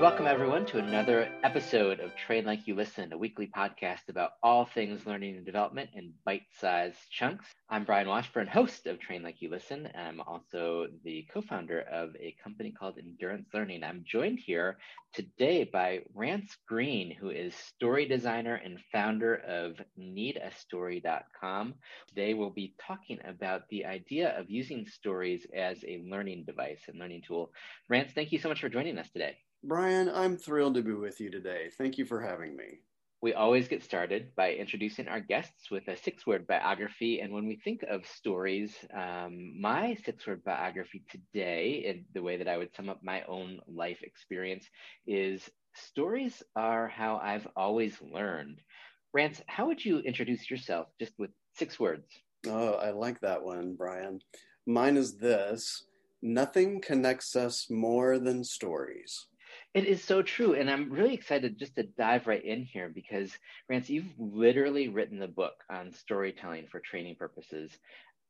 Welcome, everyone, to another episode of Train Like You Listen, a weekly podcast about all things learning and development in bite sized chunks. I'm Brian Washburn, host of Train Like You Listen. and I'm also the co founder of a company called Endurance Learning. I'm joined here today by Rance Greene, who is story designer and founder of needastory.com. Today, we'll be talking about the idea of using stories as a learning device and learning tool. Rance, thank you so much for joining us today. Brian, I'm thrilled to be with you today. Thank you for having me. We always get started by introducing our guests with a six word biography. And when we think of stories, um, my six word biography today, and the way that I would sum up my own life experience, is stories are how I've always learned. Rance, how would you introduce yourself just with six words? Oh, I like that one, Brian. Mine is this nothing connects us more than stories. It is so true. And I'm really excited just to dive right in here because, Rance, you've literally written the book on storytelling for training purposes.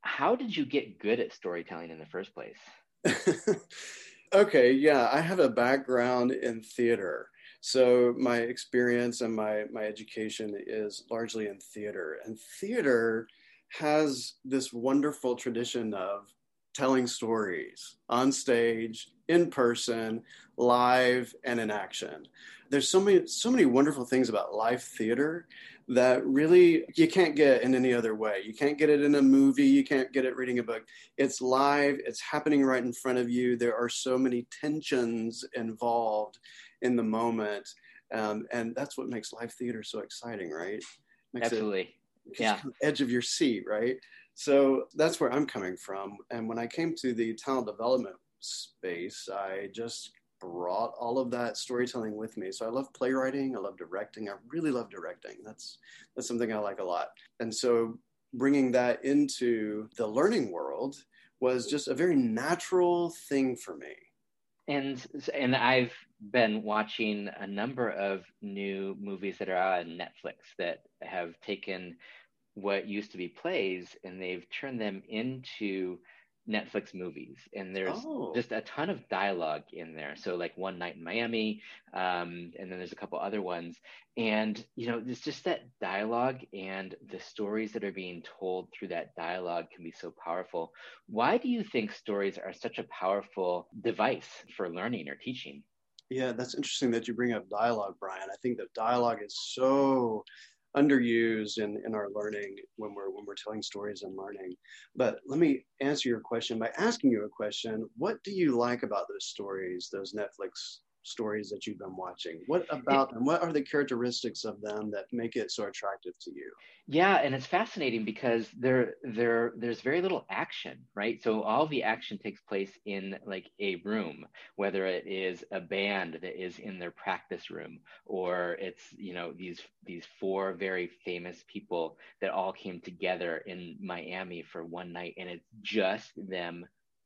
How did you get good at storytelling in the first place? okay, yeah, I have a background in theater. So my experience and my, my education is largely in theater. And theater has this wonderful tradition of telling stories on stage, in person, live, and in action. There's so many so many wonderful things about live theater that really you can't get in any other way. You can't get it in a movie, you can't get it reading a book. It's live, it's happening right in front of you. There are so many tensions involved in the moment. Um, and that's what makes live theater so exciting, right? Makes Absolutely. It, yeah. Edge of your seat, right? So that's where I'm coming from. And when I came to the talent development space, I just brought all of that storytelling with me. So I love playwriting, I love directing. I really love directing. That's that's something I like a lot. And so bringing that into the learning world was just a very natural thing for me. And and I've been watching a number of new movies that are on Netflix that have taken what used to be plays and they've turned them into Netflix movies, and there's oh. just a ton of dialogue in there. So like One Night in Miami, um, and then there's a couple other ones, and you know, it's just that dialogue and the stories that are being told through that dialogue can be so powerful. Why do you think stories are such a powerful device for learning or teaching? Yeah, that's interesting that you bring up dialogue, Brian. I think that dialogue is so underused in, in our learning when we're when we're telling stories and learning. But let me answer your question by asking you a question. What do you like about those stories, those Netflix stories that you've been watching? What about them? What are the characteristics of them that make it so attractive to you? Yeah, and it's fascinating because there there there's very little action, right? So all the action takes place in like a room, whether it is a band that is in their practice room or it's, you know, these these four very famous people that all came together in Miami for one night and it's just them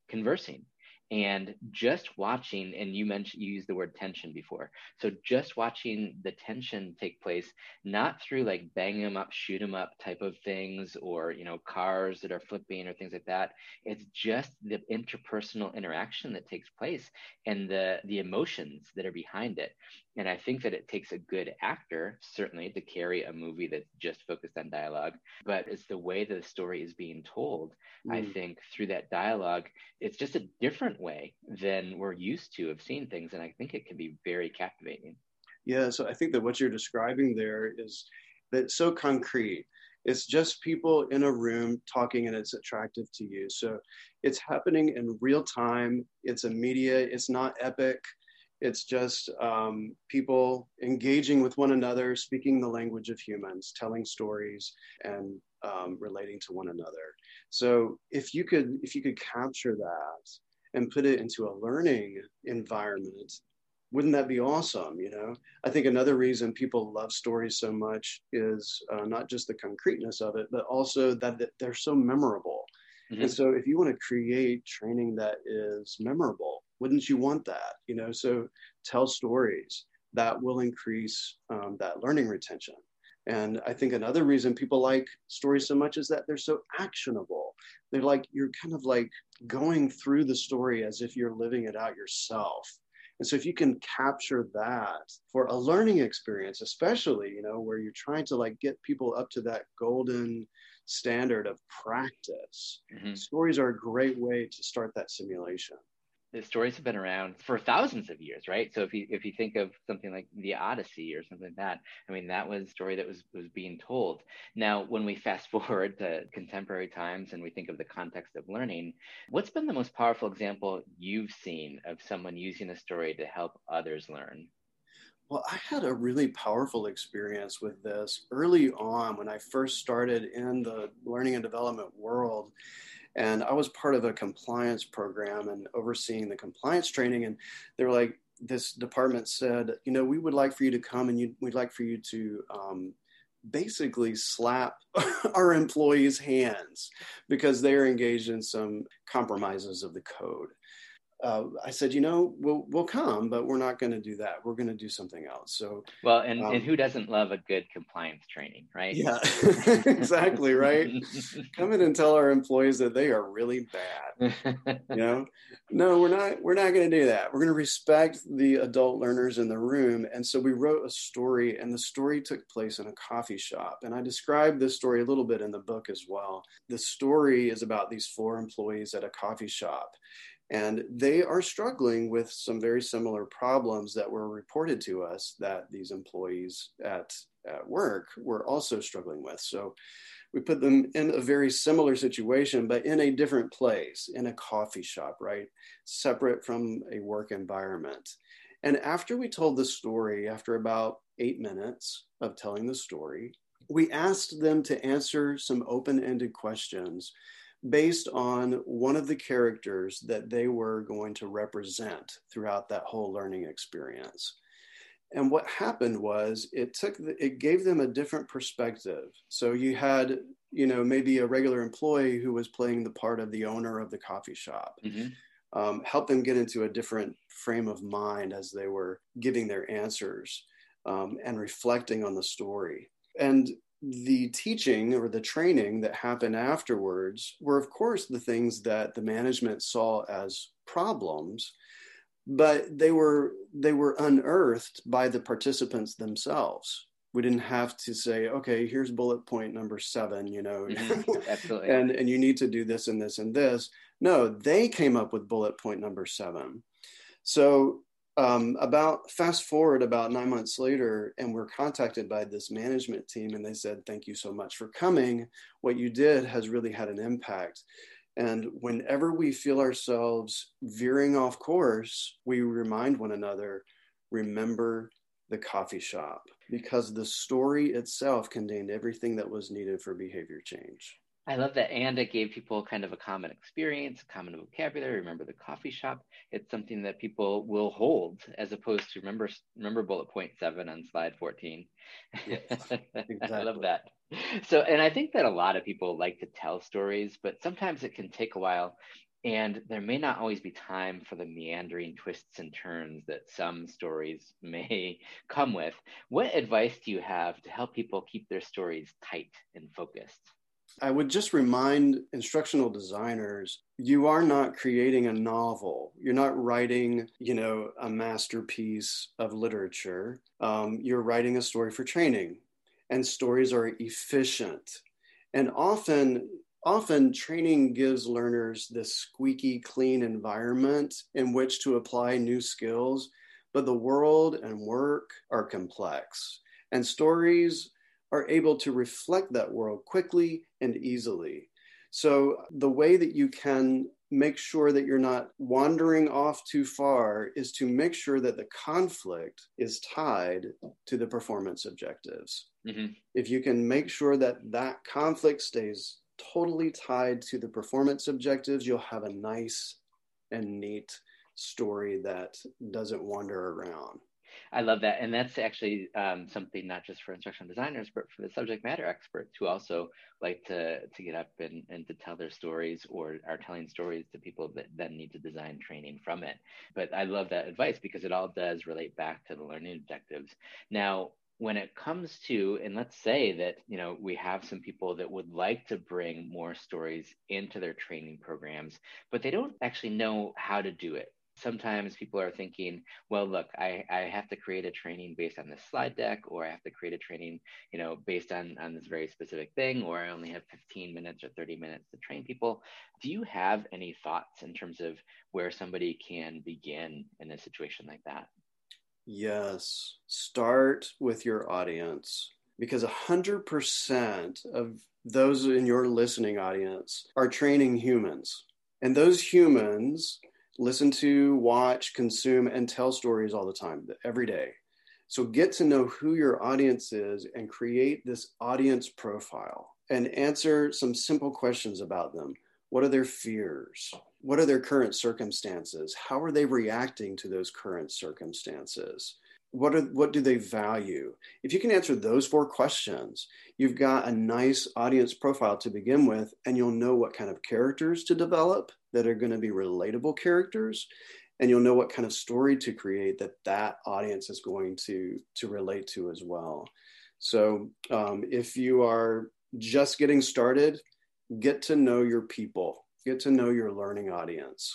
conversing and just watching and you mentioned you used the word tension before. So just watching the tension take place not through like bang them up shoot them up type of things or you know cars that are flipping or things like that. It's just the interpersonal interaction that takes place and the the emotions that are behind it and I think that it takes a good actor, certainly, to carry a movie that's just focused on dialogue. But it's the way that the story is being told. Mm. I think through that dialogue, it's just a different way than we're used to of seeing things. And I think it can be very captivating. Yeah. So I think that what you're describing there is that so concrete. It's just people in a room talking and it's attractive to you. So it's happening in real time. It's immediate. It's not epic it's just um, people engaging with one another, speaking the language of humans, telling stories, and um, relating to one another. So if you could, if you could capture that and put it into a learning environment, wouldn't that be awesome? You know, I think another reason people love stories so much is uh, not just the concreteness of it, but also that they're so memorable. Mm-hmm. And so, if you want to create training that is memorable, wouldn't you want that? You know so tell stories that will increase um, that learning retention. And i think another reason people like stories so much is that they're so actionable. They're like you're kind of like going through the story as if you're living it out yourself. And so if you can capture that for a learning experience, especially, you know, where you're trying to like get people up to that golden standard of practice, mm-hmm. stories are a great way to start that simulation the stories have been around for thousands of years, right? So if you if you think of something like the Odyssey or something like that, I mean that was a story that was was being told. Now, when we fast forward to contemporary times and we think of the context of learning, what's been the most powerful example you've seen of someone using a story to help others learn? Well, I had a really powerful experience with this early on when I first started in the learning and development world and I was part of a compliance program and overseeing the compliance training. And they were like, this department said, you know, we would like for you to come and you, we'd like for you to um, basically slap our employees' hands because they're engaged in some compromises of the code uh, I said, you know, we'll we'll come, but we're not going to do that. We're going to do something else. So well, and um, and who doesn't love a good compliance training, right? Yeah, exactly, right. come in and tell our employees that they are really bad. you know, no, we're not. We're not going to do that. We're going to respect the adult learners in the room. And so we wrote a story, and the story took place in a coffee shop. And I described this story a little bit in the book as well. The story is about these four employees at a coffee shop and they are struggling with some very similar problems that were reported to us that these employees at, at work were also struggling with. So we put them in a very similar situation, but in a different place, in a coffee shop, right? Separate from a work environment. And after we told the story, after about eight minutes of telling the story, we asked them to answer some open ended questions based on one of the characters that they were going to represent throughout that whole learning experience. And what happened was it took the, it gave them a different perspective. So you had, you know, maybe a regular employee who was playing the part of the owner of the coffee shop. Mm-hmm. Um, help them get into a different frame of mind as they were giving their answers um, and reflecting on the story. And the teaching or the training that happened afterwards were, of course, the things that the management saw as problems, but they were they were unearthed by the participants themselves. We didn't have to say, okay, here's bullet point number seven, you know, mm-hmm. absolutely, and and you need to do this and this and this. No, they came up with bullet point number seven. So um, about fast forward about nine months later, and we're contacted by this management team, and they said, Thank you so much for coming. What you did has really had an impact. And whenever we feel ourselves veering off course, we remind one another remember the coffee shop because the story itself contained everything that was needed for behavior change. I love that. And it gave people kind of a common experience, a common vocabulary. Remember the coffee shop. It's something that people will hold as opposed to remember remember bullet point seven on slide 14. Yes, exactly. I love that. So and I think that a lot of people like to tell stories, but sometimes it can take a while. And there may not always be time for the meandering twists and turns that some stories may come with. What advice do you have to help people keep their stories tight and focused? I would just remind instructional designers you are not creating a novel. You're not writing, you know, a masterpiece of literature. Um, you're writing a story for training, and stories are efficient. And often, often training gives learners this squeaky clean environment in which to apply new skills, but the world and work are complex. And stories are able to reflect that world quickly and easily. So, the way that you can make sure that you're not wandering off too far is to make sure that the conflict is tied to the performance objectives. Mm-hmm. If you can make sure that that conflict stays totally tied to the performance objectives, you'll have a nice and neat story that doesn't wander around. I love that. And that's actually um, something not just for instructional designers, but for the subject matter experts who also like to, to get up and, and to tell their stories or are telling stories to people that then need to design training from it. But I love that advice because it all does relate back to the learning objectives. Now, when it comes to and let's say that you know we have some people that would like to bring more stories into their training programs but they don't actually know how to do it sometimes people are thinking, well, look, I, I have to create a training based on this slide deck, or I have to create a training, you know, based on, on this very specific thing, or I only have 15 minutes or 30 minutes to train people. Do you have any thoughts in terms of where somebody can begin in a situation like that? Yes. Start with your audience because 100% of those in your listening audience are training humans. And those humans listen to, watch, consume, and tell stories all the time, every day. So get to know who your audience is and create this audience profile and answer some simple questions about them. What are their fears? What are their current circumstances? How are they reacting to those current circumstances? What are what do they value? If you can answer those four questions you've got a nice audience profile to begin with and you'll know what kind of characters to develop that are going to be relatable characters and you'll know what kind of story to create that that audience is going to to relate to as well. So um, if you are just getting started get to know your people get to know your learning audience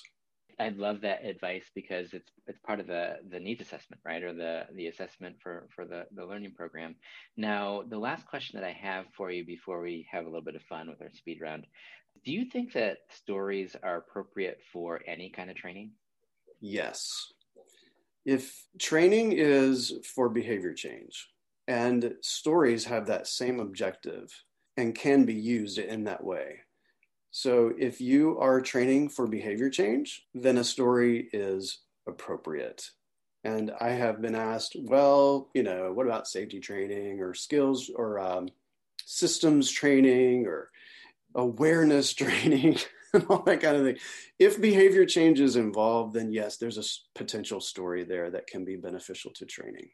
I love that advice because it's it's part of the the needs assessment, right, or the the assessment for for the the learning program. Now, the last question that I have for you before we have a little bit of fun with our speed round, do you think that stories are appropriate for any kind of training? Yes. If training is for behavior change and stories have that same objective and can be used in that way, so if you are training for behavior change, then a story is appropriate. And I have been asked, well, you know, what about safety training or skills or um, systems training or awareness training and all that kind of thing. If behavior change is involved, then yes, there's a potential story there that can be beneficial to training.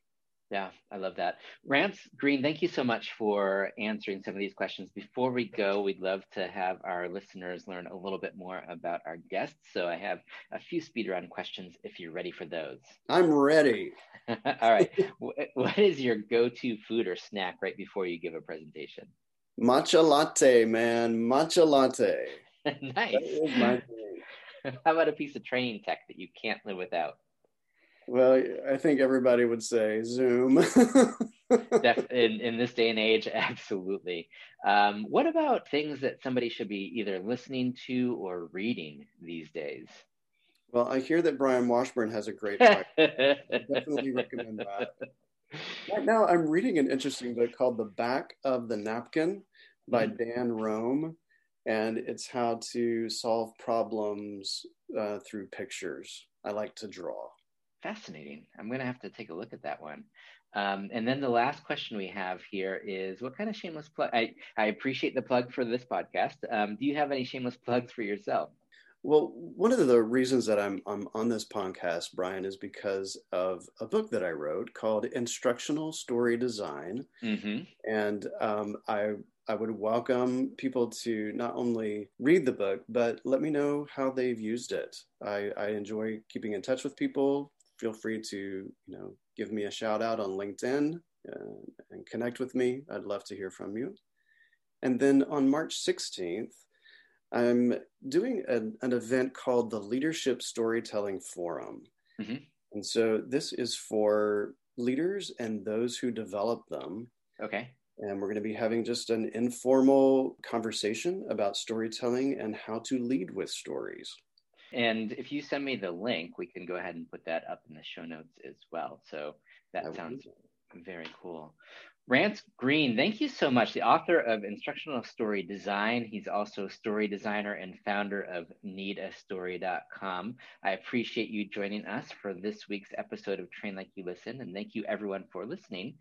Yeah, I love that. Rance Greene, thank you so much for answering some of these questions. Before we go, we'd love to have our listeners learn a little bit more about our guests. So I have a few speed round questions if you're ready for those. I'm ready. All right. what is your go to food or snack right before you give a presentation? Matcha latte, man. Matcha latte. nice. How about a piece of training tech that you can't live without? Well, I think everybody would say Zoom. In, in this day and age, absolutely. Um, what about things that somebody should be either listening to or reading these days? Well, I hear that Brian Washburn has a great book. definitely recommend that. Right now, I'm reading an interesting book called The Back of the Napkin by mm-hmm. Dan Roam, and it's how to solve problems uh, through pictures. I like to draw fascinating. I'm going to have to take a look at that one. Um, and then the last question we have here is what kind of shameless plug? I, I appreciate the plug for this podcast. Um, do you have any shameless plugs for yourself? Well, one of the reasons that I'm, I'm on this podcast, Brian, is because of a book that I wrote called Instructional Story Design. Mm-hmm. And um, I, I would welcome people to not only read the book, but let me know how they've used it. I, I enjoy keeping in touch with people, feel free to you know give me a shout out on LinkedIn uh, and connect with me. I'd love to hear from you. And then on March 16th, I'm doing an, an event called the Leadership Storytelling Forum. Mm-hmm. And so this is for leaders and those who develop them. Okay. And we're going to be having just an informal conversation about storytelling and how to lead with stories. And if you send me the link, we can go ahead and put that up in the show notes as well. So that sounds very cool. Rance Greene, thank you so much. The author of Instructional Story Design. He's also a story designer and founder of needastory.com. I appreciate you joining us for this week's episode of Train Like You Listen. And thank you everyone for listening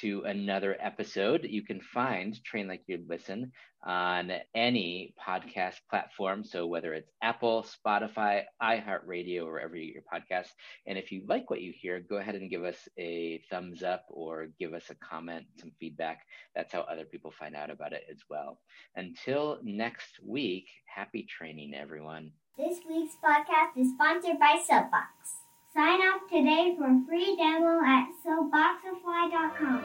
to another episode. You can find Train Like You Listen on any podcast platform. So whether it's Apple, Spotify, iHeartRadio, or wherever you get your podcast. And if you like what you hear, go ahead and give us a thumbs up or give us a comment, some feedback. That's how other people find out about it as well. Until next week, happy training, everyone. This week's podcast is sponsored by Soapbox. Sign up today for a free demo at soapboxify.com.